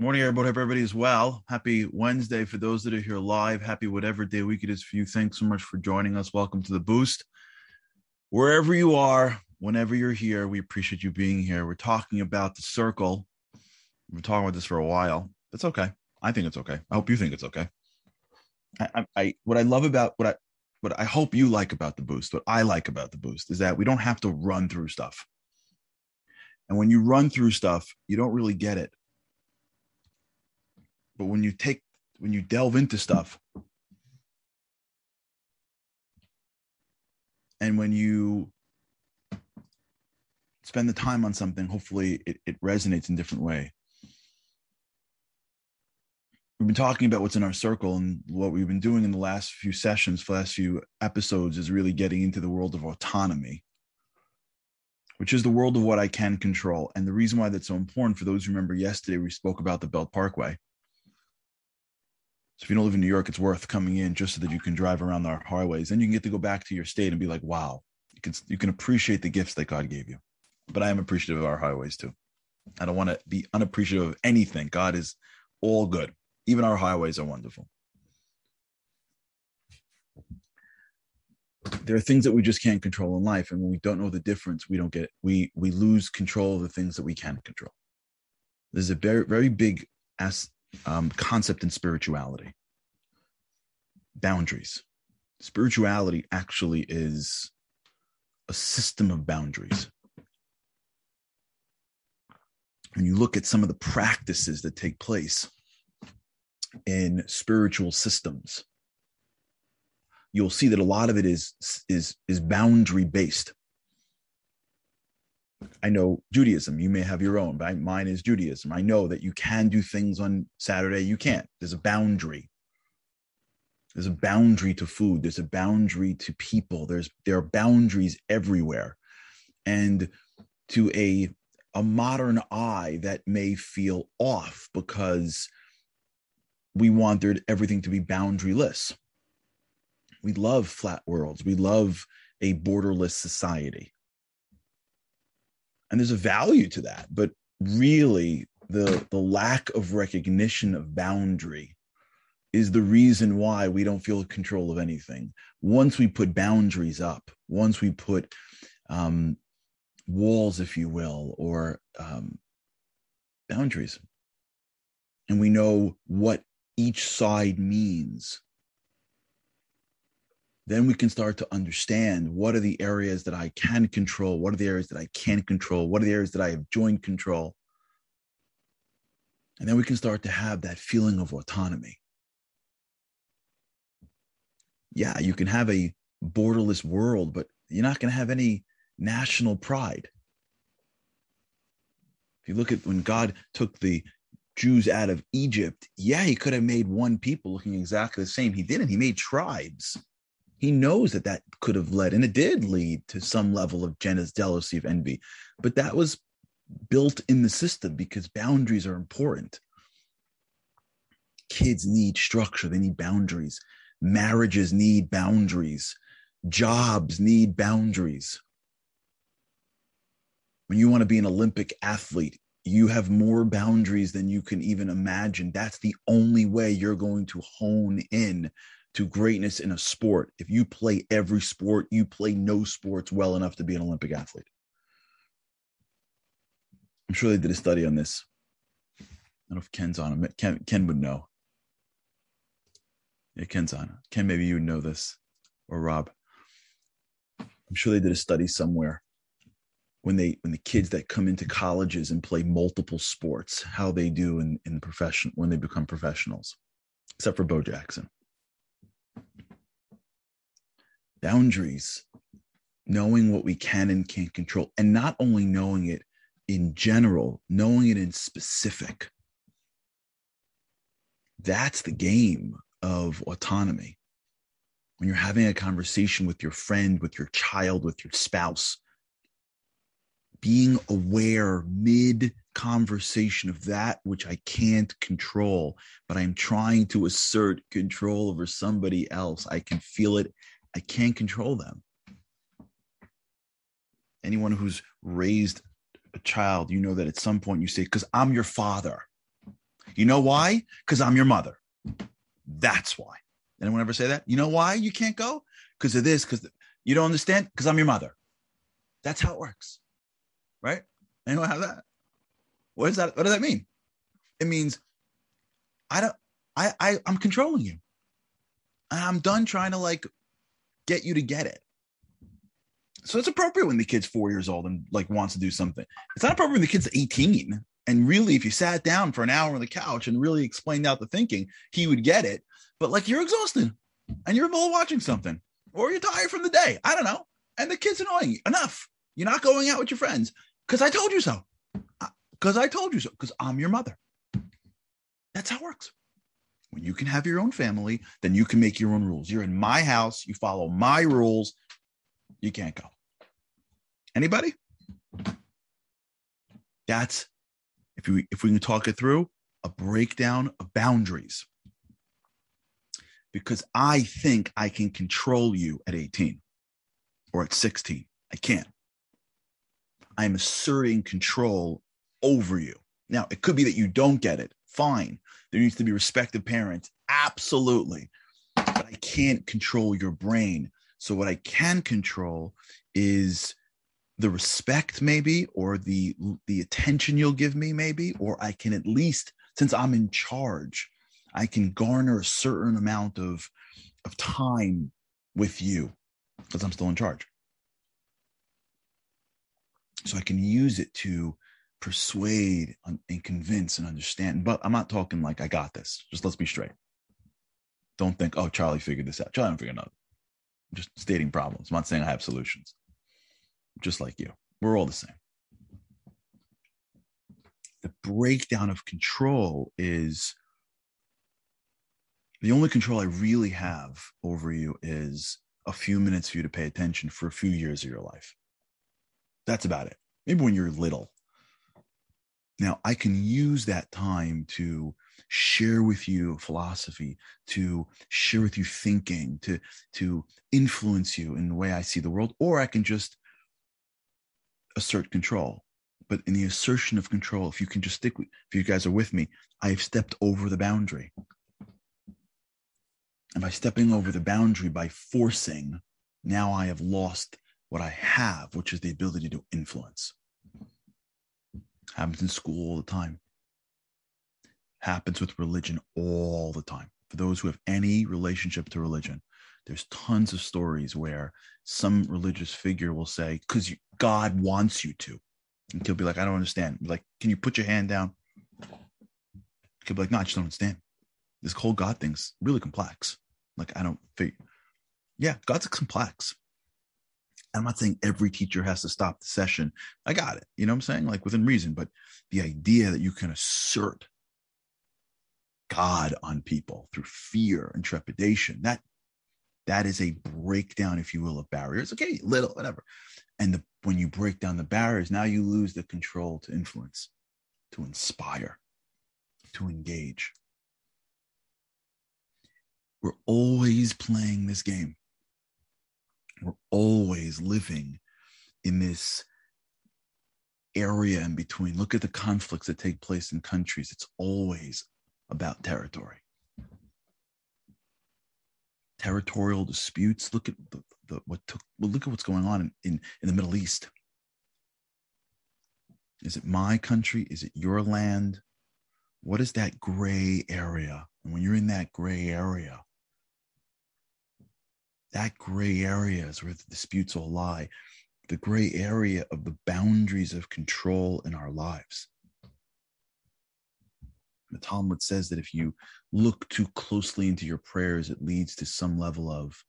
Morning, everybody. Hope everybody is well. Happy Wednesday for those that are here live. Happy whatever day week it is for you. Thanks so much for joining us. Welcome to the Boost. Wherever you are, whenever you're here, we appreciate you being here. We're talking about the circle. We've been talking about this for a while. It's okay. I think it's okay. I hope you think it's okay. I, I, I what I love about what I what I hope you like about the boost, what I like about the boost is that we don't have to run through stuff. And when you run through stuff, you don't really get it but when you take when you delve into stuff and when you spend the time on something hopefully it, it resonates in different way. We've been talking about what's in our circle and what we've been doing in the last few sessions the last few episodes is really getting into the world of autonomy which is the world of what i can control. And the reason why that's so important for those who remember yesterday we spoke about the belt parkway so if you don't live in New York, it's worth coming in just so that you can drive around our highways. Then you can get to go back to your state and be like, wow, you can you can appreciate the gifts that God gave you. But I am appreciative of our highways too. I don't want to be unappreciative of anything. God is all good. Even our highways are wonderful. There are things that we just can't control in life, and when we don't know the difference, we don't get. We we lose control of the things that we can control. There's a very very big as um, concept in spirituality boundaries. Spirituality actually is a system of boundaries. When you look at some of the practices that take place in spiritual systems, you'll see that a lot of it is is is boundary based I know Judaism. You may have your own, but mine is Judaism. I know that you can do things on Saturday. You can't. There's a boundary. There's a boundary to food. There's a boundary to people. There's there are boundaries everywhere, and to a a modern eye that may feel off because we wanted everything to be boundaryless. We love flat worlds. We love a borderless society and there's a value to that but really the the lack of recognition of boundary is the reason why we don't feel control of anything. Once we put boundaries up once we put um, walls if you will or um, boundaries and we know what each side means then we can start to understand what are the areas that I can control, what are the areas that I can't control, what are the areas that I have joint control. And then we can start to have that feeling of autonomy. Yeah, you can have a borderless world, but you're not going to have any national pride. If you look at when God took the Jews out of Egypt, yeah, he could have made one people looking exactly the same. He didn't. He made tribes he knows that that could have led and it did lead to some level of jealous jealousy of envy but that was built in the system because boundaries are important. Kids need structure they need boundaries. Marriages need boundaries. Jobs need boundaries. When you want to be an olympic athlete you have more boundaries than you can even imagine. That's the only way you're going to hone in to greatness in a sport. If you play every sport, you play no sports well enough to be an Olympic athlete. I'm sure they did a study on this. I don't know if Ken's on him. Ken, Ken would know. Yeah, Ken's on. Ken, maybe you would know this, or Rob. I'm sure they did a study somewhere when they when the kids that come into colleges and play multiple sports, how they do in in the profession when they become professionals, except for Bo Jackson boundaries, knowing what we can and can't control, and not only knowing it in general, knowing it in specific. That's the game of autonomy. When you're having a conversation with your friend, with your child, with your spouse, being aware mid conversation of that which I can't control, but I'm trying to assert control over somebody else. I can feel it I can't control them. Anyone who's raised a child, you know that at some point you say, because I'm your father. You know why? Because I'm your mother. That's why. Anyone ever say that? You know why you can't go? Because of this, because you don't understand? Because I'm your mother. That's how it works. Right? Anyone have that? What is that? What does that mean? It means I don't I, I I'm controlling you. And I'm done trying to like get you to get it. So it's appropriate when the kid's four years old and like wants to do something. It's not appropriate when the kid's 18. And really, if you sat down for an hour on the couch and really explained out the thinking, he would get it. But like you're exhausted and you're both watching something, or you're tired from the day. I don't know. And the kid's annoying you. Enough. You're not going out with your friends because I told you so. Because I told you so. Because I'm your mother. That's how it works. When you can have your own family, then you can make your own rules. You're in my house, you follow my rules, you can't go. Anybody? That's if we if we can talk it through, a breakdown of boundaries. Because I think I can control you at 18 or at 16. I can't. I'm asserting control over you. Now, it could be that you don't get it. Fine. There needs to be respective parents. Absolutely. But I can't control your brain. So what I can control is the respect maybe or the the attention you'll give me maybe or I can at least since I'm in charge I can garner a certain amount of of time with you because I'm still in charge. So I can use it to persuade and convince and understand. But I'm not talking like I got this. Just let's be straight. Don't think, oh, Charlie figured this out. Charlie figure it out. I'm just stating problems. I'm not saying I have solutions. Just like you. We're all the same. The breakdown of control is the only control I really have over you is a few minutes for you to pay attention for a few years of your life. That's about it. Maybe when you're little, now, I can use that time to share with you philosophy, to share with you thinking, to, to influence you in the way I see the world, or I can just assert control. But in the assertion of control, if you can just stick with, if you guys are with me, I've stepped over the boundary. And by stepping over the boundary, by forcing, now I have lost what I have, which is the ability to influence. Happens in school all the time. Happens with religion all the time. For those who have any relationship to religion, there's tons of stories where some religious figure will say, because God wants you to. And he'll be like, I don't understand. Like, can you put your hand down? He'll be like, no, I just don't understand. This whole God thing's really complex. Like, I don't figure. Yeah, God's complex. I'm not saying every teacher has to stop the session. I got it. You know what I'm saying? Like within reason. But the idea that you can assert God on people through fear and trepidation, that that is a breakdown, if you will, of barriers. Okay, little, whatever. And the, when you break down the barriers, now you lose the control to influence, to inspire, to engage. We're always playing this game we're always living in this area in between. Look at the conflicts that take place in countries. It's always about territory. Territorial disputes. Look at the, the what took. Well, look at what's going on in, in, in the Middle East. Is it my country? Is it your land? What is that gray area? And when you're in that gray area, that gray area is where the disputes all lie. The gray area of the boundaries of control in our lives. The talmud says that if you look too closely into your prayers it leads to some level of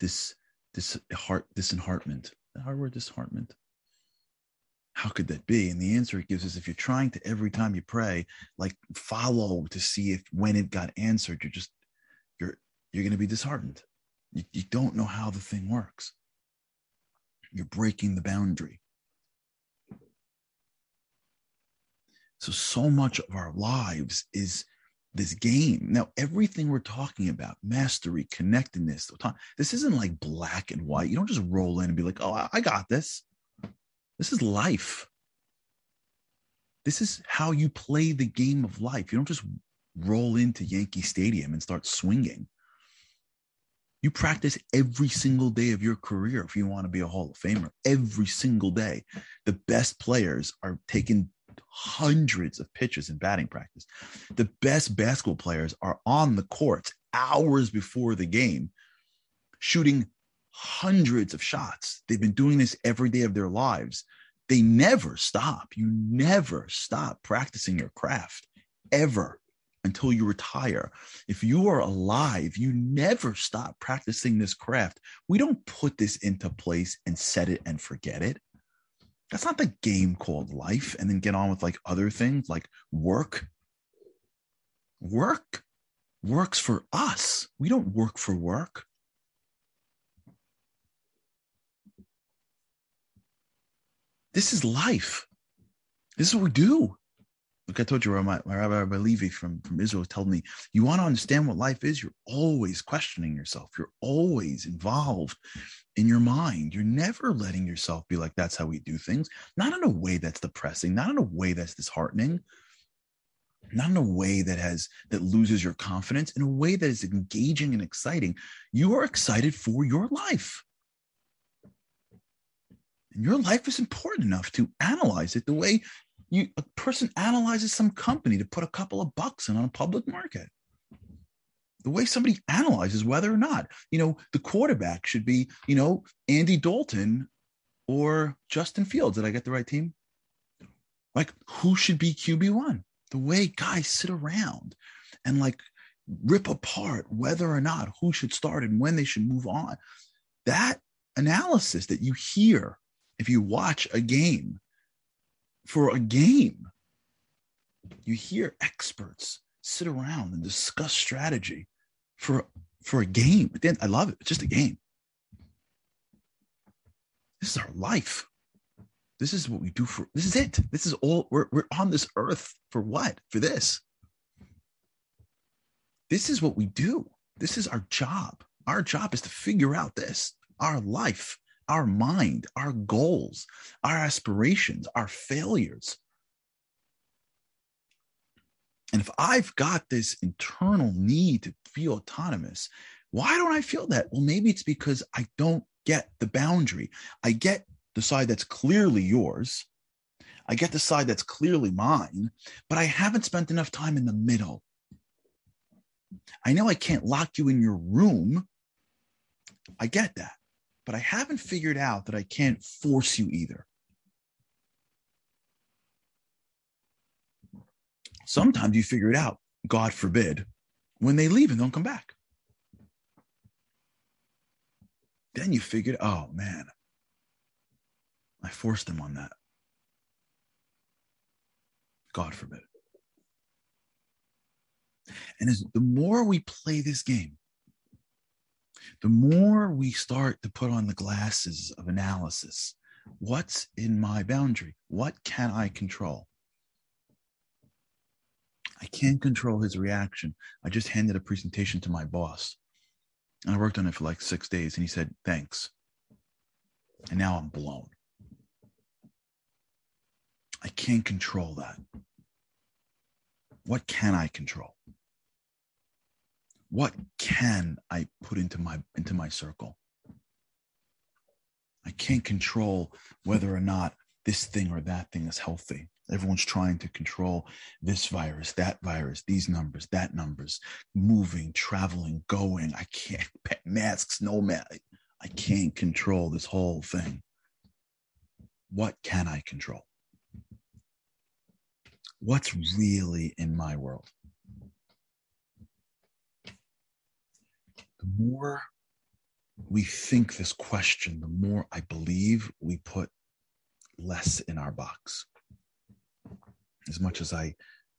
this this heart disenheartment the hard word disheartenment? How could that be? And the answer it gives is if you're trying to every time you pray like follow to see if when it got answered you're just you're you're going to be disheartened you, you don't know how the thing works. You're breaking the boundary. So, so much of our lives is this game. Now, everything we're talking about, mastery, connectedness, this isn't like black and white. You don't just roll in and be like, oh, I got this. This is life. This is how you play the game of life. You don't just roll into Yankee Stadium and start swinging. You practice every single day of your career if you want to be a Hall of Famer. Every single day. The best players are taking hundreds of pitches in batting practice. The best basketball players are on the courts hours before the game, shooting hundreds of shots. They've been doing this every day of their lives. They never stop. You never stop practicing your craft ever until you retire. If you are alive, you never stop practicing this craft. We don't put this into place and set it and forget it. That's not the game called life and then get on with like other things like work. Work works for us. We don't work for work. This is life. This is what we do. Like I told you, my, my Rabbi, Levi from, from Israel told me, you want to understand what life is, you're always questioning yourself. You're always involved in your mind. You're never letting yourself be like, that's how we do things. Not in a way that's depressing, not in a way that's disheartening, not in a way that has that loses your confidence, in a way that is engaging and exciting. You are excited for your life. And your life is important enough to analyze it the way you a person analyzes some company to put a couple of bucks in on a public market. The way somebody analyzes whether or not you know the quarterback should be you know andy dalton or justin fields. Did i get the right team? Like who should be qb1 the way guys sit around and like rip apart whether or not who should start and when they should move on. That analysis that you hear if you watch a game for a game. You hear experts sit around and discuss strategy for for a game. Then I love it. It's just a game. This is our life. This is what we do for this is it. This is all we're we're on this earth for what? For this. This is what we do. This is our job. Our job is to figure out this, our life our mind, our goals, our aspirations, our failures. And if I've got this internal need to feel autonomous, why don't I feel that? Well, maybe it's because I don't get the boundary. I get the side that's clearly yours. I get the side that's clearly mine, but I haven't spent enough time in the middle. I know I can't lock you in your room. I get that but I haven't figured out that I can't force you either. Sometimes you figure it out, God forbid, when they leave and don't come back. Then you figured, oh man, I forced them on that. God forbid. And as the more we play this game, the more we start to put on the glasses of analysis, what's in my boundary? What can I control? I can't control his reaction. I just handed a presentation to my boss. And I worked on it for like six days, and he said, Thanks. And now I'm blown. I can't control that. What can I control? What can I put into my into my circle? I can't control whether or not this thing or that thing is healthy. Everyone's trying to control this virus, that virus, these numbers, that numbers, moving, traveling, going. I can't masks, no mask. I can't control this whole thing. What can I control? What's really in my world? The more we think this question, the more I believe we put less in our box. As much as I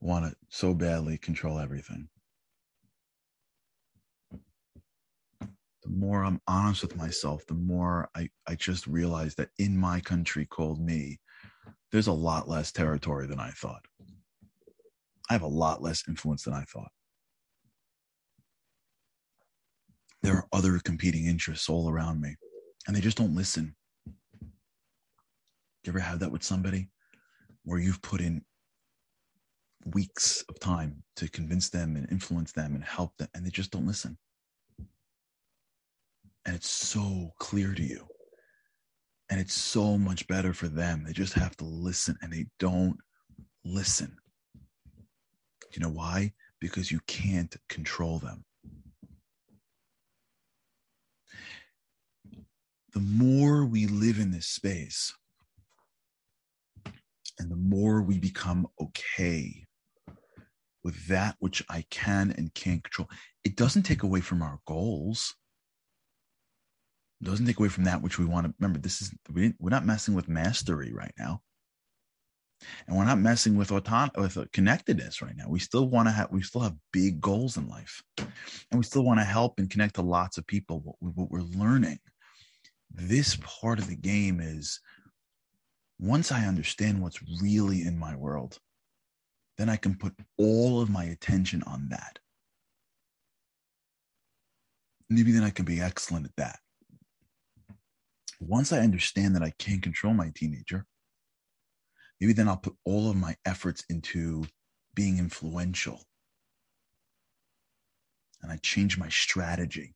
want to so badly control everything. The more I'm honest with myself, the more I, I just realize that in my country called me, there's a lot less territory than I thought. I have a lot less influence than I thought. There are other competing interests all around me and they just don't listen. You ever have that with somebody where you've put in weeks of time to convince them and influence them and help them, and they just don't listen. And it's so clear to you. And it's so much better for them. They just have to listen and they don't listen. You know why? Because you can't control them. The more we live in this space, and the more we become okay with that which I can and can't control, it doesn't take away from our goals. It doesn't take away from that which we want to remember. This is we we're not messing with mastery right now, and we're not messing with auton- with connectedness right now. We still want to have we still have big goals in life, and we still want to help and connect to lots of people. What, we, what we're learning, this part of the game is once I understand what's really in my world, then I can put all of my attention on that. Maybe then I can be excellent at that. Once I understand that I can't control my teenager, maybe then I'll put all of my efforts into being influential. And I change my strategy.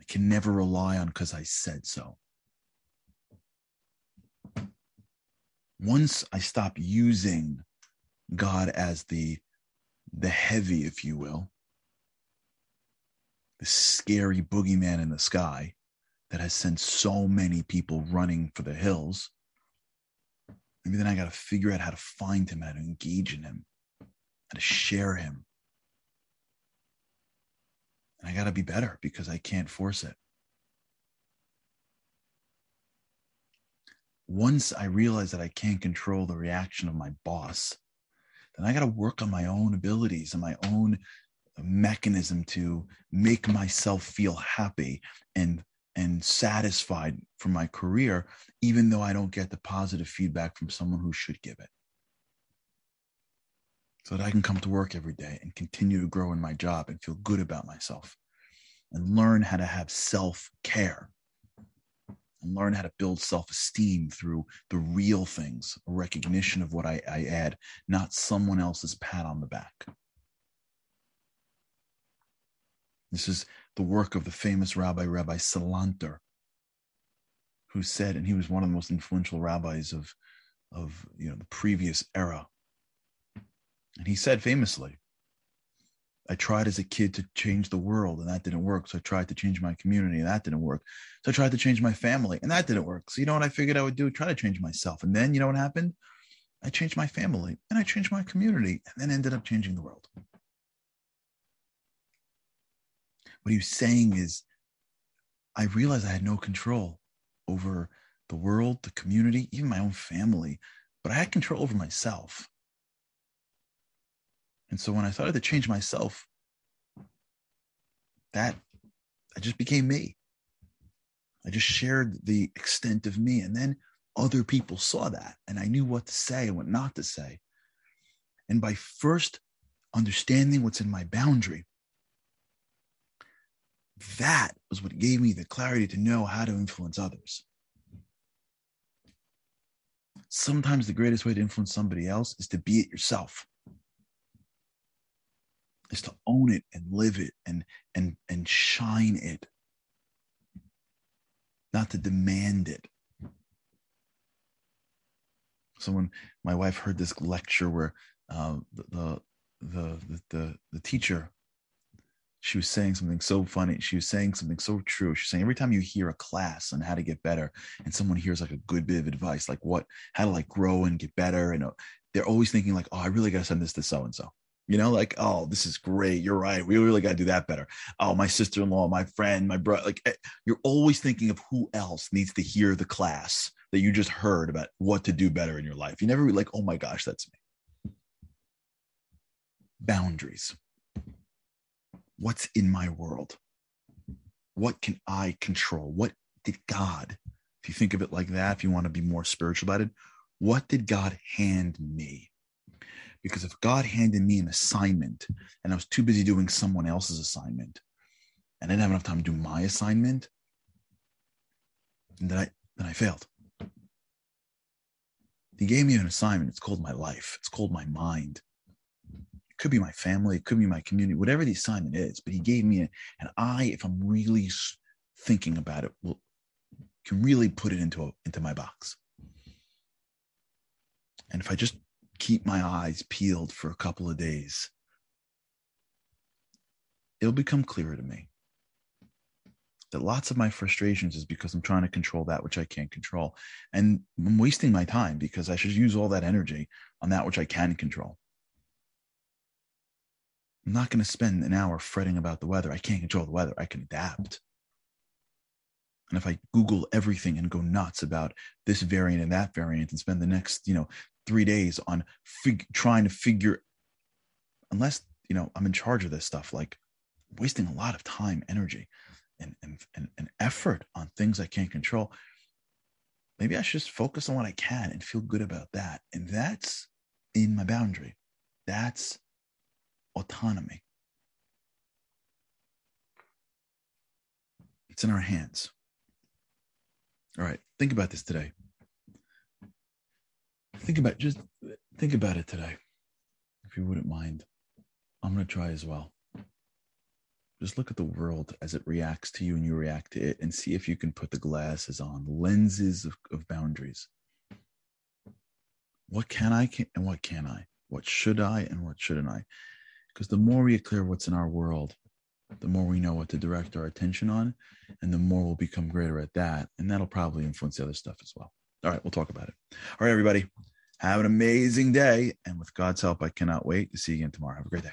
I can never rely on because I said so. once I stop using God as the the heavy, if you will, the scary boogeyman in the sky that has sent so many people running for the hills, maybe then I got to figure out how to find him, how to engage in him, how to share him. I got to be better because I can't force it. once I realize that I can't control the reaction of my boss, then I got to work on my own abilities and my own mechanism to make myself feel happy and and satisfied for my career even though I don't get the positive feedback from someone who should give it. So that I can come to work every day and continue to grow in my job and feel good about myself and learn how to have self-care and learn how to build self-esteem through the real things, a recognition of what I, I add, not someone else's pat on the back. This is the work of the famous rabbi, Rabbi Salanter, who said, and he was one of the most influential rabbis of, of you know, the previous era. And he said famously, I tried as a kid to change the world and that didn't work. So I tried to change my community and that didn't work. So I tried to change my family and that didn't work. So you know what I figured I would do? Try to change myself. And then you know what happened? I changed my family and I changed my community and then ended up changing the world. What he was saying is, I realized I had no control over the world, the community, even my own family, but I had control over myself. And so when I started to change myself, that I just became me. I just shared the extent of me. And then other people saw that and I knew what to say and what not to say. And by first understanding what's in my boundary, that was what gave me the clarity to know how to influence others. Sometimes the greatest way to influence somebody else is to be it yourself is to own it and live it and and and shine it. Not to demand it. Someone my wife heard this lecture where uh, the, the the the the teacher she was saying something so funny. She was saying something so true. She's saying every time you hear a class on how to get better and someone hears like a good bit of advice like what how to like grow and get better and uh, they're always thinking like oh i really got to send this to so and so you know, like, oh, this is great. You're right. We really got to do that better. Oh, my sister in law, my friend, my brother. Like, eh, you're always thinking of who else needs to hear the class that you just heard about what to do better in your life. You never like, oh my gosh, that's me. Boundaries. What's in my world? What can I control? What did God, if you think of it like that, if you want to be more spiritual about it, what did God hand me? Because if God handed me an assignment and I was too busy doing someone else's assignment and I didn't have enough time to do my assignment, then I then I failed. He gave me an assignment. It's called my life. It's called my mind. It could be my family, it could be my community, whatever the assignment is. But he gave me it, and I, if I'm really thinking about it, will can really put it into a, into my box. And if I just keep my eyes peeled for a couple of days, it'll become clearer to me that lots of my frustrations is because I'm trying to control that which I can't control. And I'm wasting my time because I should use all that energy on that which I can control. I'm not going to spend an hour fretting about the weather. I can't control the weather. I can adapt. And if I Google everything and go nuts about this variant and that variant and spend the next, you know, three days on fig- trying to figure, unless, you know, I'm in charge of this stuff, like wasting a lot of time, energy, and, and, and, and effort on things I can't control. Maybe I should just focus on what I can and feel good about that. And that's in my boundary. That's autonomy. It's in our hands. All right, think about this today. Think about just think about it today, if you wouldn't mind. I'm going to try as well. Just look at the world as it reacts to you and you react to it and see if you can put the glasses on, lenses of, of boundaries. What can I and what can I? What should I and what shouldn't I? Because the more we clear what's in our world, the more we know what to direct our attention on, and the more we'll become greater at that. And that'll probably influence the other stuff as well. All right, we'll talk about it. All right, everybody, have an amazing day. And with God's help, I cannot wait to see you again tomorrow. Have a great day.